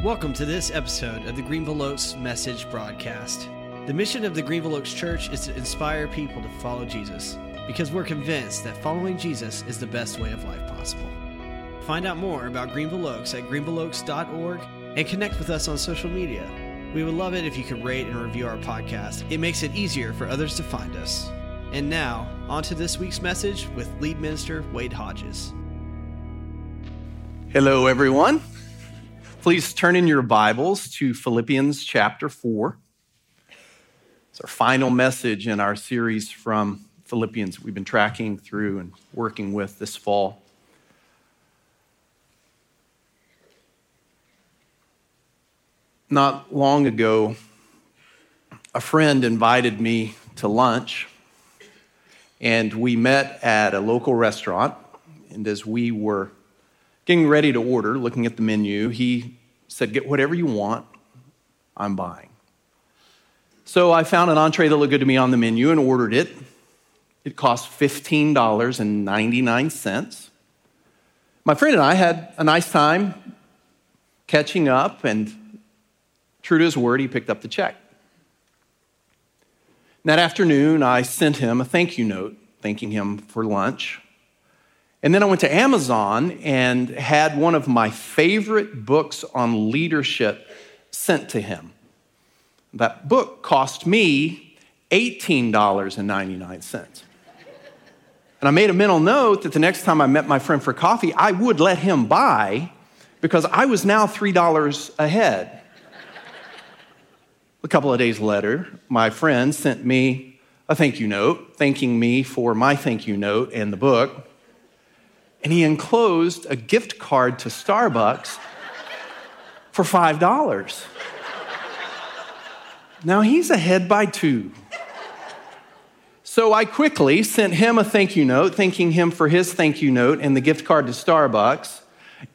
Welcome to this episode of the Greenville Oaks Message Broadcast. The mission of the Greenville Oaks Church is to inspire people to follow Jesus because we're convinced that following Jesus is the best way of life possible. Find out more about Greenville Oaks at greenvilleoaks.org and connect with us on social media. We would love it if you could rate and review our podcast. It makes it easier for others to find us. And now, on to this week's message with lead minister Wade Hodges. Hello, everyone. Please turn in your Bibles to Philippians chapter 4. It's our final message in our series from Philippians we've been tracking through and working with this fall. Not long ago, a friend invited me to lunch, and we met at a local restaurant. And as we were getting ready to order, looking at the menu, he said, Get whatever you want, I'm buying. So I found an entree that looked good to me on the menu and ordered it. It cost $15.99. My friend and I had a nice time catching up, and true to his word, he picked up the check. That afternoon, I sent him a thank you note, thanking him for lunch. And then I went to Amazon and had one of my favorite books on leadership sent to him. That book cost me $18.99. And I made a mental note that the next time I met my friend for coffee, I would let him buy because I was now $3 ahead. a couple of days later, my friend sent me a thank you note, thanking me for my thank you note and the book and he enclosed a gift card to Starbucks for $5. Now he's ahead by two. So I quickly sent him a thank you note, thanking him for his thank you note and the gift card to Starbucks.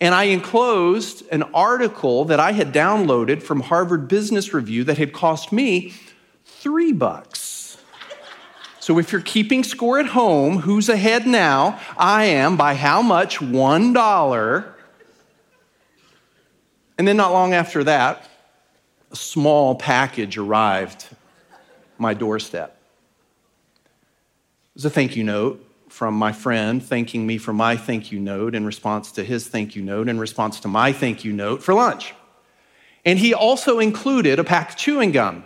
And I enclosed an article that I had downloaded from Harvard Business Review that had cost me three bucks. So if you're keeping score at home, who's ahead now? I am by how much? One dollar. And then not long after that, a small package arrived my doorstep. It was a thank you note from my friend thanking me for my thank you note in response to his thank you note in response to my thank you note for lunch. And he also included a pack of chewing gum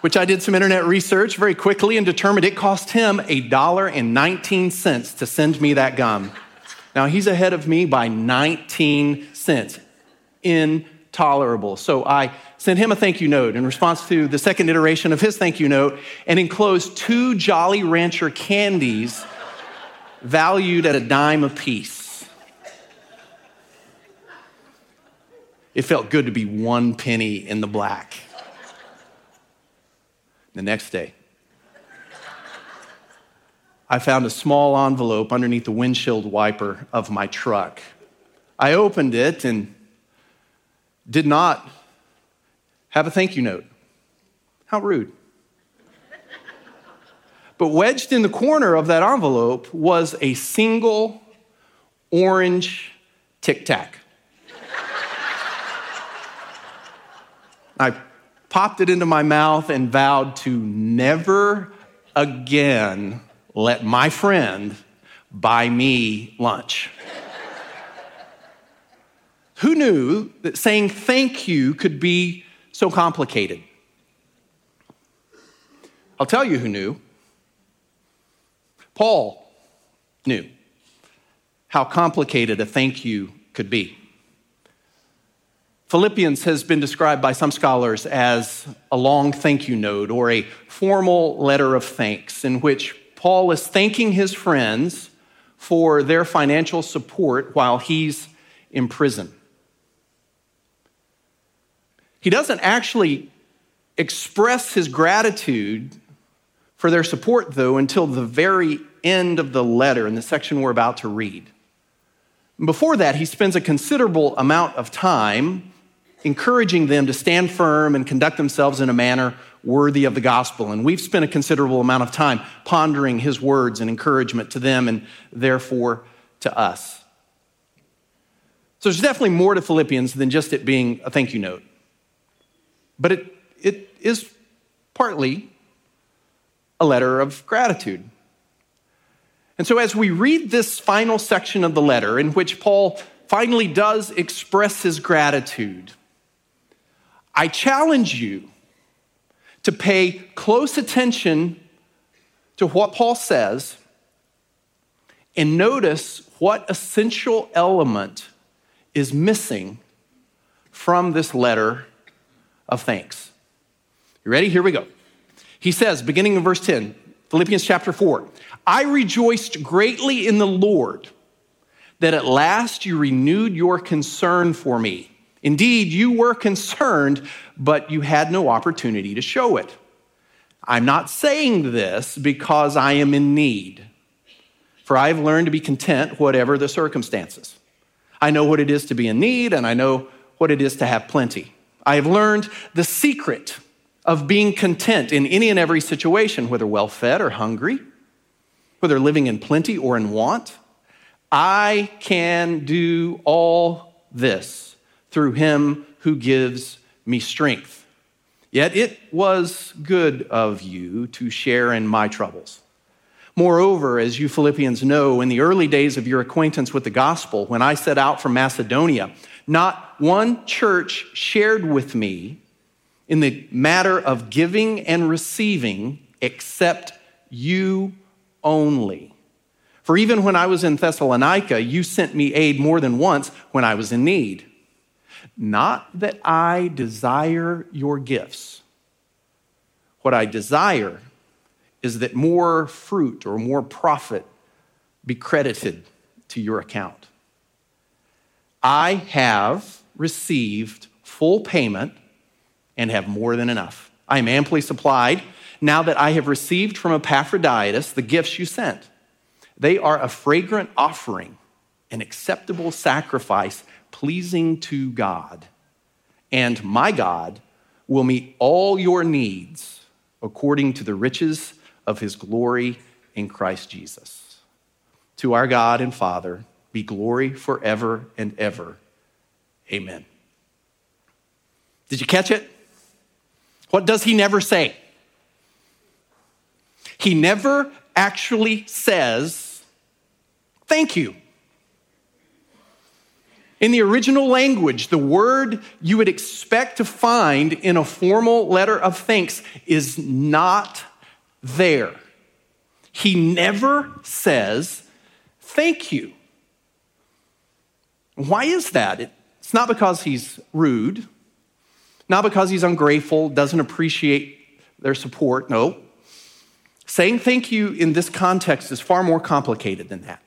which I did some internet research very quickly and determined it cost him $1.19 to send me that gum. Now he's ahead of me by 19 cents. Intolerable. So I sent him a thank you note in response to the second iteration of his thank you note and enclosed two Jolly Rancher candies valued at a dime apiece. It felt good to be one penny in the black the next day. I found a small envelope underneath the windshield wiper of my truck. I opened it and did not have a thank you note. How rude. But wedged in the corner of that envelope was a single orange tic tac. I popped it into my mouth, and vowed to never again let my friend buy me lunch. Who knew that saying thank you could be so complicated? I'll tell you who knew. Paul knew how complicated a thank you could be. Philippians has been described by some scholars as a long thank you note or a formal letter of thanks in which Paul is thanking his friends for their financial support while he's in prison. He doesn't actually express his gratitude for their support, though, until the very end of the letter in the section we're about to read. Before that, he spends a considerable amount of time encouraging them to stand firm and conduct themselves in a manner worthy of the gospel. And we've spent a considerable amount of time pondering his words and encouragement to them and therefore to us. So there's definitely more to Philippians than just it being a thank you note. But it, it is partly a letter of gratitude. And so, as we read this final section of the letter, in which Paul finally does express his gratitude, I challenge you to pay close attention to what Paul says and notice what essential element is missing from this letter of thanks. You ready? Here we go. He says, beginning in verse 10, Philippians chapter 4, I rejoiced greatly in the Lord that at last you renewed your concern for me. Indeed, you were concerned, but you had no opportunity to show it. I'm not saying this because I am in need, for I've learned to be content, whatever the circumstances. I know what it is to be in need, and I know what it is to have plenty. I have learned the secret of being content in any and every situation, whether well fed or hungry, whether living in plenty or in want. I can do all this through him who gives me strength. Yet it was good of you to share in my troubles. Moreover, as you Philippians know, in the early days of your acquaintance with the gospel, when I set out from Macedonia, not one church shared with me in the matter of giving and receiving except you only. For even when I was in Thessalonica, you sent me aid more than once when I was in need. Not that I desire your gifts. What I desire is that more fruit or more profit be credited to your account. I have received full payment and have more than enough. I am amply supplied now that I have received from Epaphroditus the gifts you sent. They are a fragrant offering, an acceptable sacrifice pleasing to God. And my God will meet all your needs according to the riches of his glory in Christ Jesus. To our God and Father be glory forever and ever. Amen. Did you catch it? What does he never say? He never actually says, Thank you. In the original language, the word you would expect to find in a formal letter of thanks is not there. He never says, Thank you. Why is that? It's not because he's rude, not because he's ungrateful, doesn't appreciate their support. No. Saying thank you in this context is far more complicated than that.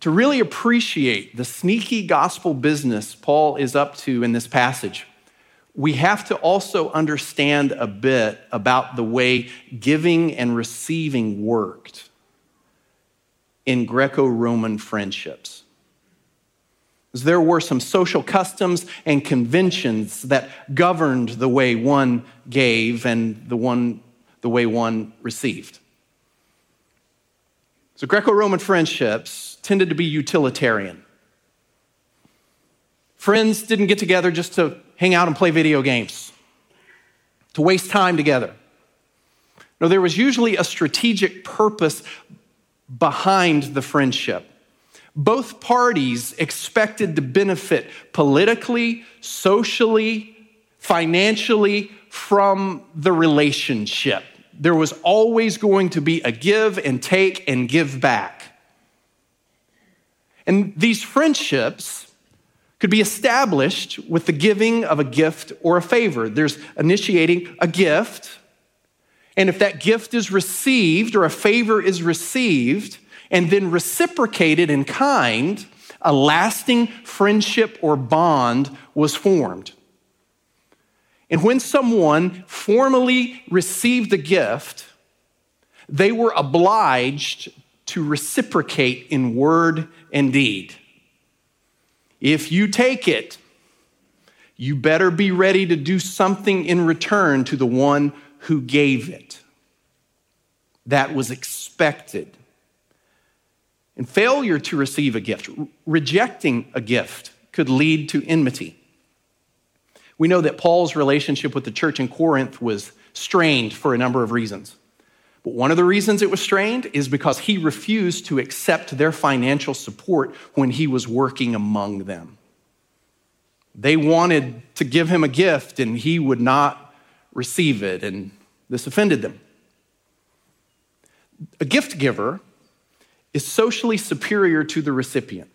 To really appreciate the sneaky gospel business Paul is up to in this passage, we have to also understand a bit about the way giving and receiving worked in Greco Roman friendships. There were some social customs and conventions that governed the way one gave and the, one, the way one received. So, Greco Roman friendships tended to be utilitarian. Friends didn't get together just to hang out and play video games, to waste time together. No, there was usually a strategic purpose behind the friendship. Both parties expected to benefit politically, socially, financially from the relationship. There was always going to be a give and take and give back. And these friendships could be established with the giving of a gift or a favor. There's initiating a gift, and if that gift is received or a favor is received and then reciprocated in kind, a lasting friendship or bond was formed. And when someone formally received the gift, they were obliged to reciprocate in word and deed. If you take it, you better be ready to do something in return to the one who gave it. That was expected. And failure to receive a gift, rejecting a gift, could lead to enmity. We know that Paul's relationship with the church in Corinth was strained for a number of reasons. But one of the reasons it was strained is because he refused to accept their financial support when he was working among them. They wanted to give him a gift and he would not receive it, and this offended them. A gift giver is socially superior to the recipient.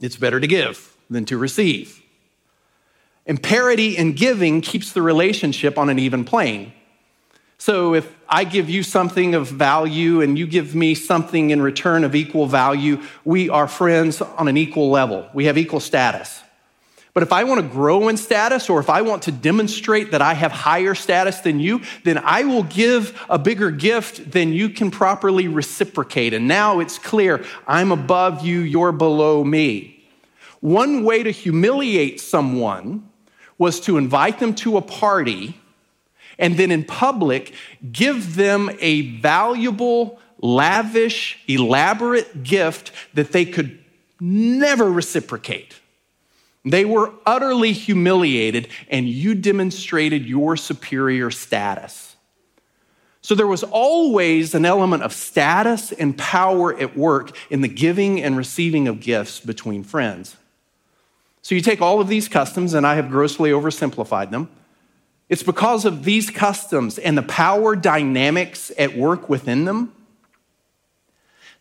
It's better to give than to receive. And parity in giving keeps the relationship on an even plane. So if I give you something of value and you give me something in return of equal value, we are friends on an equal level. We have equal status. But if I want to grow in status or if I want to demonstrate that I have higher status than you, then I will give a bigger gift than you can properly reciprocate. And now it's clear I'm above you, you're below me. One way to humiliate someone was to invite them to a party and then in public give them a valuable, lavish, elaborate gift that they could never reciprocate. They were utterly humiliated, and you demonstrated your superior status. So there was always an element of status and power at work in the giving and receiving of gifts between friends. So you take all of these customs, and I have grossly oversimplified them. It's because of these customs and the power dynamics at work within them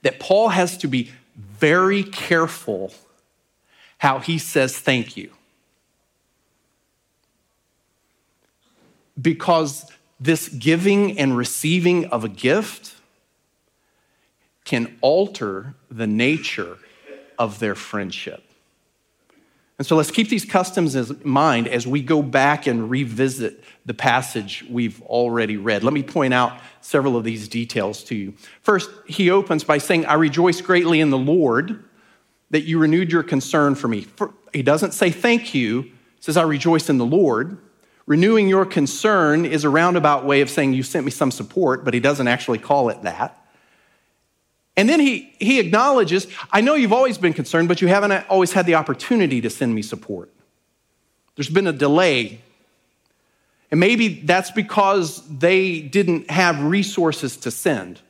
that Paul has to be very careful how he says thank you. Because this giving and receiving of a gift can alter the nature of their friendship. And so let's keep these customs in mind as we go back and revisit the passage we've already read. Let me point out several of these details to you. First, he opens by saying, I rejoice greatly in the Lord that you renewed your concern for me. He doesn't say thank you, he says, I rejoice in the Lord. Renewing your concern is a roundabout way of saying you sent me some support, but he doesn't actually call it that. And then he, he acknowledges, I know you've always been concerned, but you haven't always had the opportunity to send me support. There's been a delay. And maybe that's because they didn't have resources to send.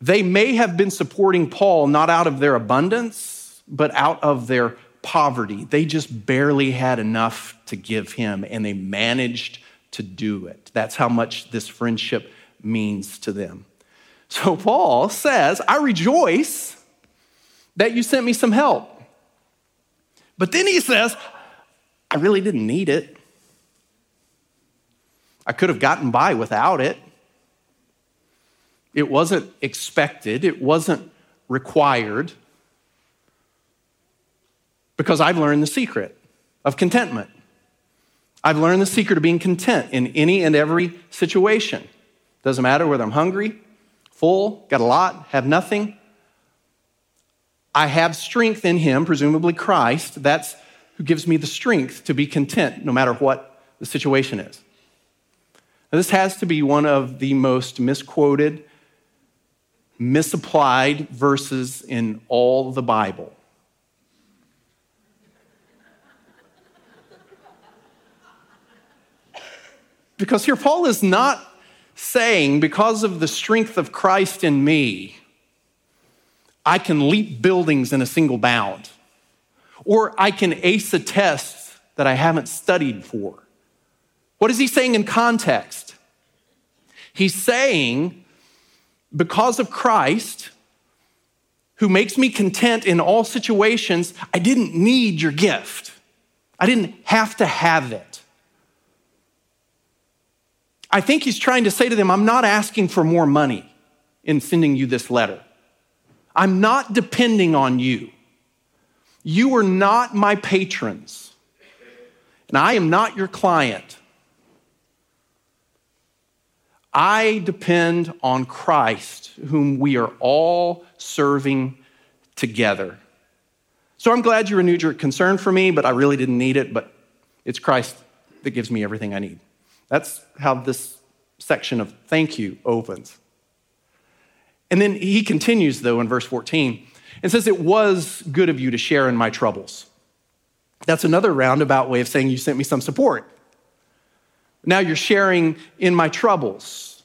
They may have been supporting Paul not out of their abundance, but out of their poverty. They just barely had enough to give him, and they managed to do it. That's how much this friendship means to them. So Paul says, I rejoice that you sent me some help. But then he says, I really didn't need it. I could have gotten by without it. It wasn't expected, it wasn't required. Because I've learned the secret of contentment. I've learned the secret of being content in any and every situation. Doesn't matter whether I'm hungry, full, got a lot, have nothing. I have strength in Him, presumably Christ. That's who gives me the strength to be content no matter what the situation is. Now, this has to be one of the most misquoted, misapplied verses in all the Bible. Because here, Paul is not saying, because of the strength of Christ in me, I can leap buildings in a single bound, or I can ace a test that I haven't studied for. What is he saying in context? He's saying, because of Christ, who makes me content in all situations, I didn't need your gift. I didn't have to have it. I think he's trying to say to them, I'm not asking for more money in sending you this letter. I'm not depending on you. You are not my patrons, and I am not your client. I depend on Christ, whom we are all serving together. So I'm glad you renewed your concern for me, but I really didn't need it. But it's Christ that gives me everything I need. That's how this section of thank you opens. And then he continues, though, in verse 14 and says, It was good of you to share in my troubles. That's another roundabout way of saying you sent me some support. Now you're sharing in my troubles.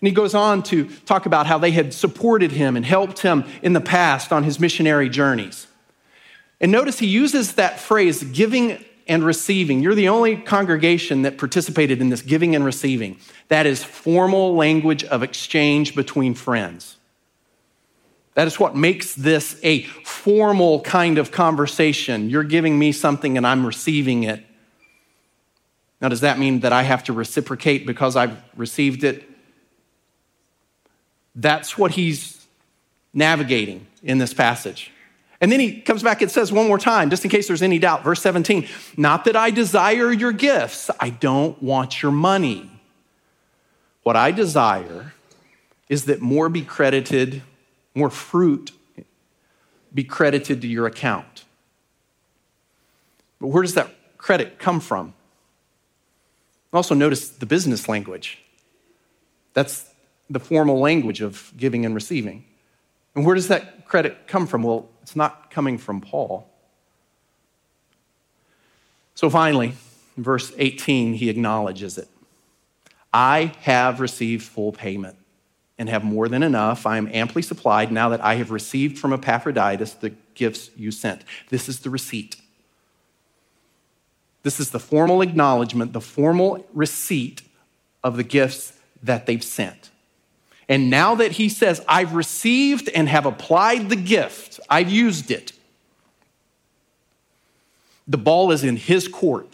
And he goes on to talk about how they had supported him and helped him in the past on his missionary journeys. And notice he uses that phrase, giving and receiving. You're the only congregation that participated in this giving and receiving. That is formal language of exchange between friends. That is what makes this a formal kind of conversation. You're giving me something and I'm receiving it. Now, does that mean that I have to reciprocate because I've received it? That's what he's navigating in this passage. And then he comes back and says one more time, just in case there's any doubt, verse 17, not that I desire your gifts, I don't want your money. What I desire is that more be credited, more fruit be credited to your account. But where does that credit come from? Also, notice the business language. That's the formal language of giving and receiving. And where does that credit come from? Well, it's not coming from Paul. So finally, in verse 18, he acknowledges it. I have received full payment and have more than enough. I am amply supplied now that I have received from Epaphroditus the gifts you sent. This is the receipt. This is the formal acknowledgement, the formal receipt of the gifts that they've sent. And now that he says, I've received and have applied the gift, I've used it, the ball is in his court.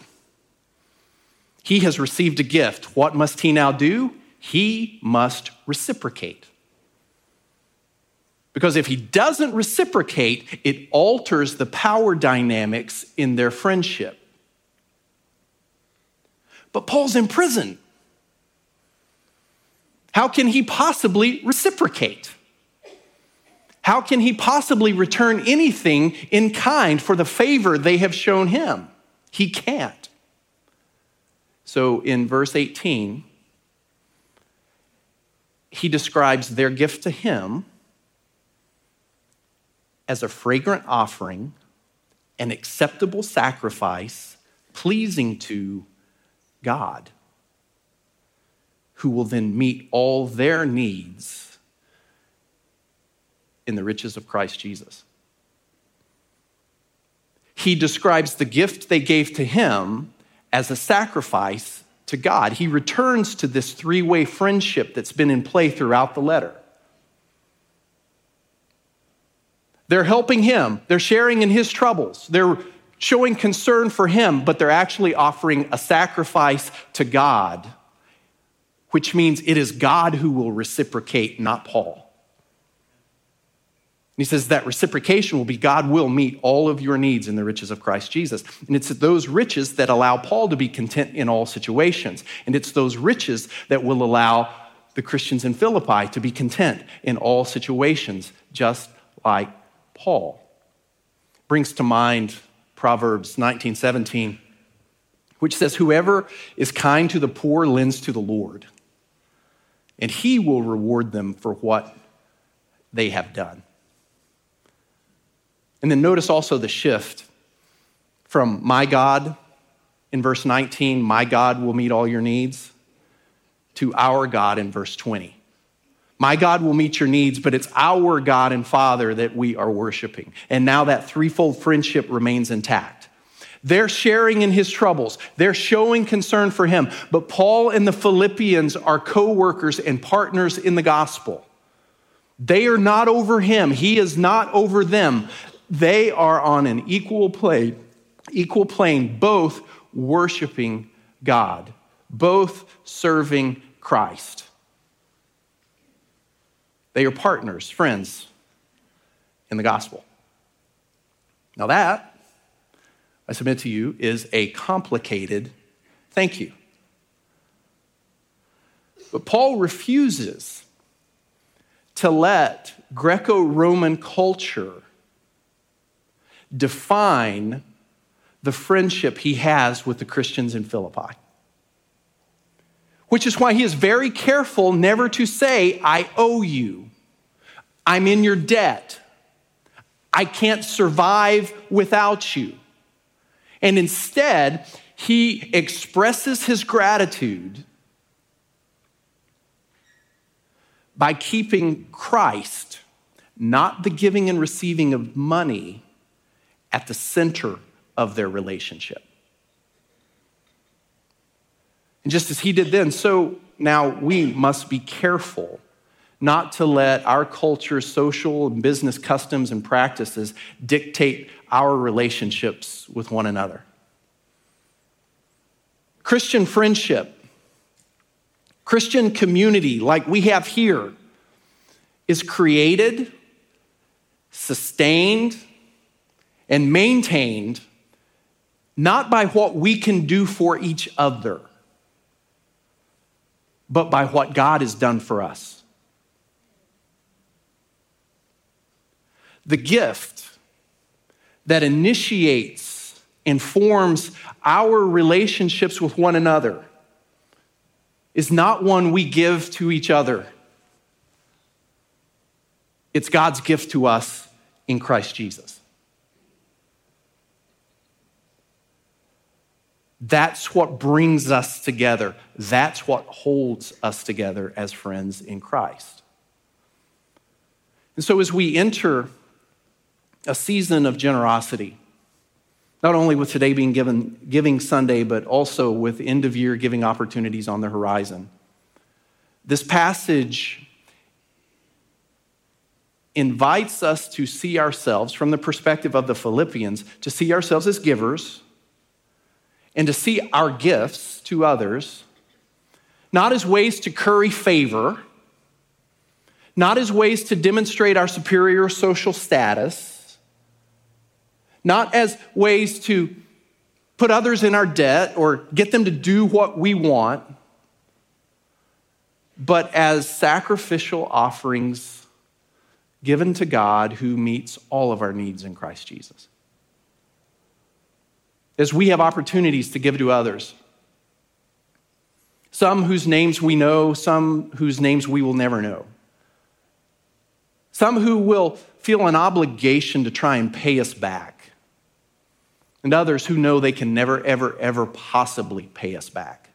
He has received a gift. What must he now do? He must reciprocate. Because if he doesn't reciprocate, it alters the power dynamics in their friendship. But Paul's in prison. How can he possibly reciprocate? How can he possibly return anything in kind for the favor they have shown him? He can't. So in verse 18, he describes their gift to him as a fragrant offering, an acceptable sacrifice, pleasing to God who will then meet all their needs in the riches of Christ Jesus. He describes the gift they gave to him as a sacrifice to God. He returns to this three way friendship that's been in play throughout the letter. They're helping him, they're sharing in his troubles, they're showing concern for him, but they're actually offering a sacrifice to God which means it is God who will reciprocate, not Paul. he says that reciprocation will be God will meet all of your needs in the riches of Christ Jesus. And it's those riches that allow Paul to be content in all situations. And it's those riches that will allow the Christians in Philippi to be content in all situations, just like Paul. Brings to mind Proverbs 19 17, which says, Whoever is kind to the poor lends to the Lord and he will reward them for what they have done. And then notice also the shift from my God in verse 19, my God will meet all your needs, to our God in verse 20. My God will meet your needs, but it's our God and Father that we are worshiping. And now that threefold friendship remains intact. They're sharing in his troubles. They're showing concern for him. But Paul and the Philippians are co workers and partners in the gospel. They are not over him, he is not over them. They are on an equal plane, equal plane, both worshiping God, both serving Christ. They are partners, friends in the gospel. Now, that I submit to you, is a complicated thank you. But Paul refuses to let Greco Roman culture define the friendship he has with the Christians in Philippi. Which is why he is very careful never to say, I owe you. I'm in your debt. I can't survive without you. And instead, he expresses his gratitude by keeping Christ, not the giving and receiving of money, at the center of their relationship. And just as he did then, so now we must be careful not to let our culture, social and business customs and practices dictate our relationships with one another. Christian friendship, Christian community like we have here, is created, sustained, and maintained not by what we can do for each other but by what God has done for us. The gift that initiates and forms our relationships with one another is not one we give to each other. It's God's gift to us in Christ Jesus. That's what brings us together. That's what holds us together as friends in Christ. And so, as we enter a season of generosity, not only with today being given, Giving Sunday, but also with end of year giving opportunities on the horizon, this passage invites us to see ourselves from the perspective of the Philippians, to see ourselves as givers and to see our gifts to others not as ways to curry favor, not as ways to demonstrate our superior social status, not as ways to put others in our debt or get them to do what we want, but as sacrificial offerings given to God who meets all of our needs in Christ Jesus as we have opportunities to give to others. Some whose names we know, some whose names we will never know. Some who will feel an obligation to try and pay us back. And others who know they can never, ever, ever possibly pay us back.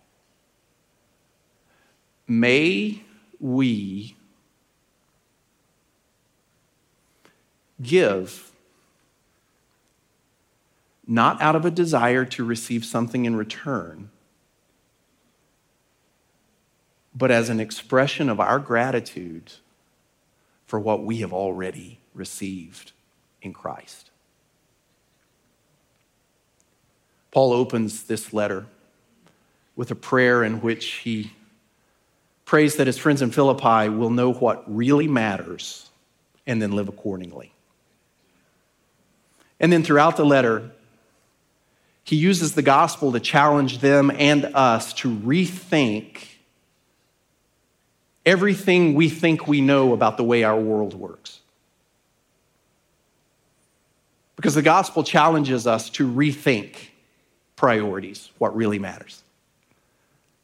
May we give not out of a desire to receive something in return, but as an expression of our gratitude for what we have already received in Christ. Paul opens this letter with a prayer in which he prays that his friends in Philippi will know what really matters and then live accordingly. And then throughout the letter, he uses the gospel to challenge them and us to rethink everything we think we know about the way our world works. Because the gospel challenges us to rethink priorities, what really matters.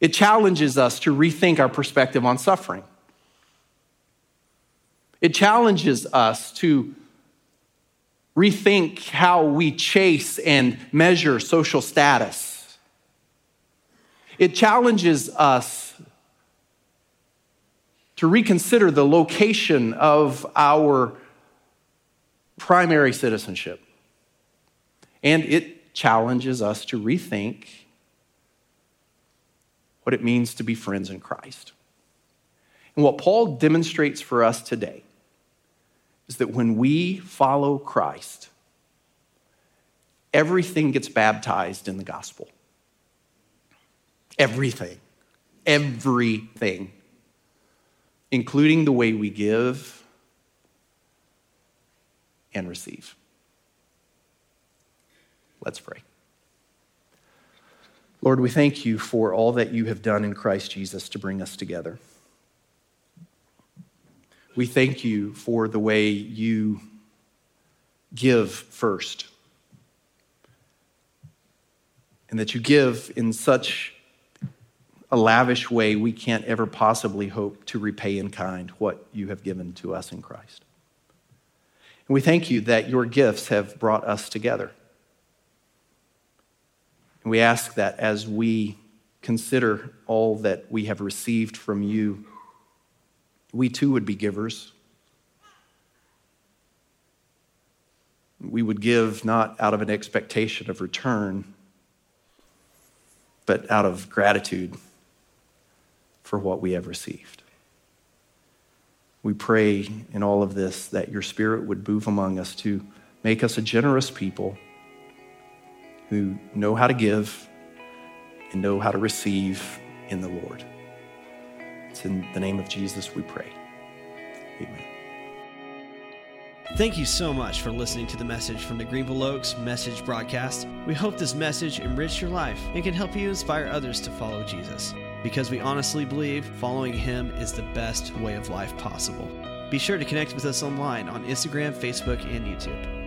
It challenges us to rethink our perspective on suffering. It challenges us to rethink how we chase and measure social status. It challenges us to reconsider the location of our primary citizenship. And it challenges us to rethink what it means to be friends in Christ. And what Paul demonstrates for us today is that when we follow Christ, everything gets baptized in the gospel. Everything. Everything. Including the way we give and receive. Let's pray. Lord, we thank you for all that you have done in Christ Jesus to bring us together. We thank you for the way you give first. And that you give in such a lavish way we can't ever possibly hope to repay in kind what you have given to us in Christ. And we thank you that your gifts have brought us together. And we ask that as we consider all that we have received from you, we too would be givers. We would give not out of an expectation of return, but out of gratitude for what we have received. We pray in all of this that your spirit would move among us to make us a generous people who know how to give and know how to receive in the Lord. It's in the name of Jesus we pray. Amen. Thank you so much for listening to the message from the Greenville Oaks Message Broadcast. We hope this message enriched your life and can help you inspire others to follow Jesus because we honestly believe following him is the best way of life possible. Be sure to connect with us online on Instagram, Facebook, and YouTube.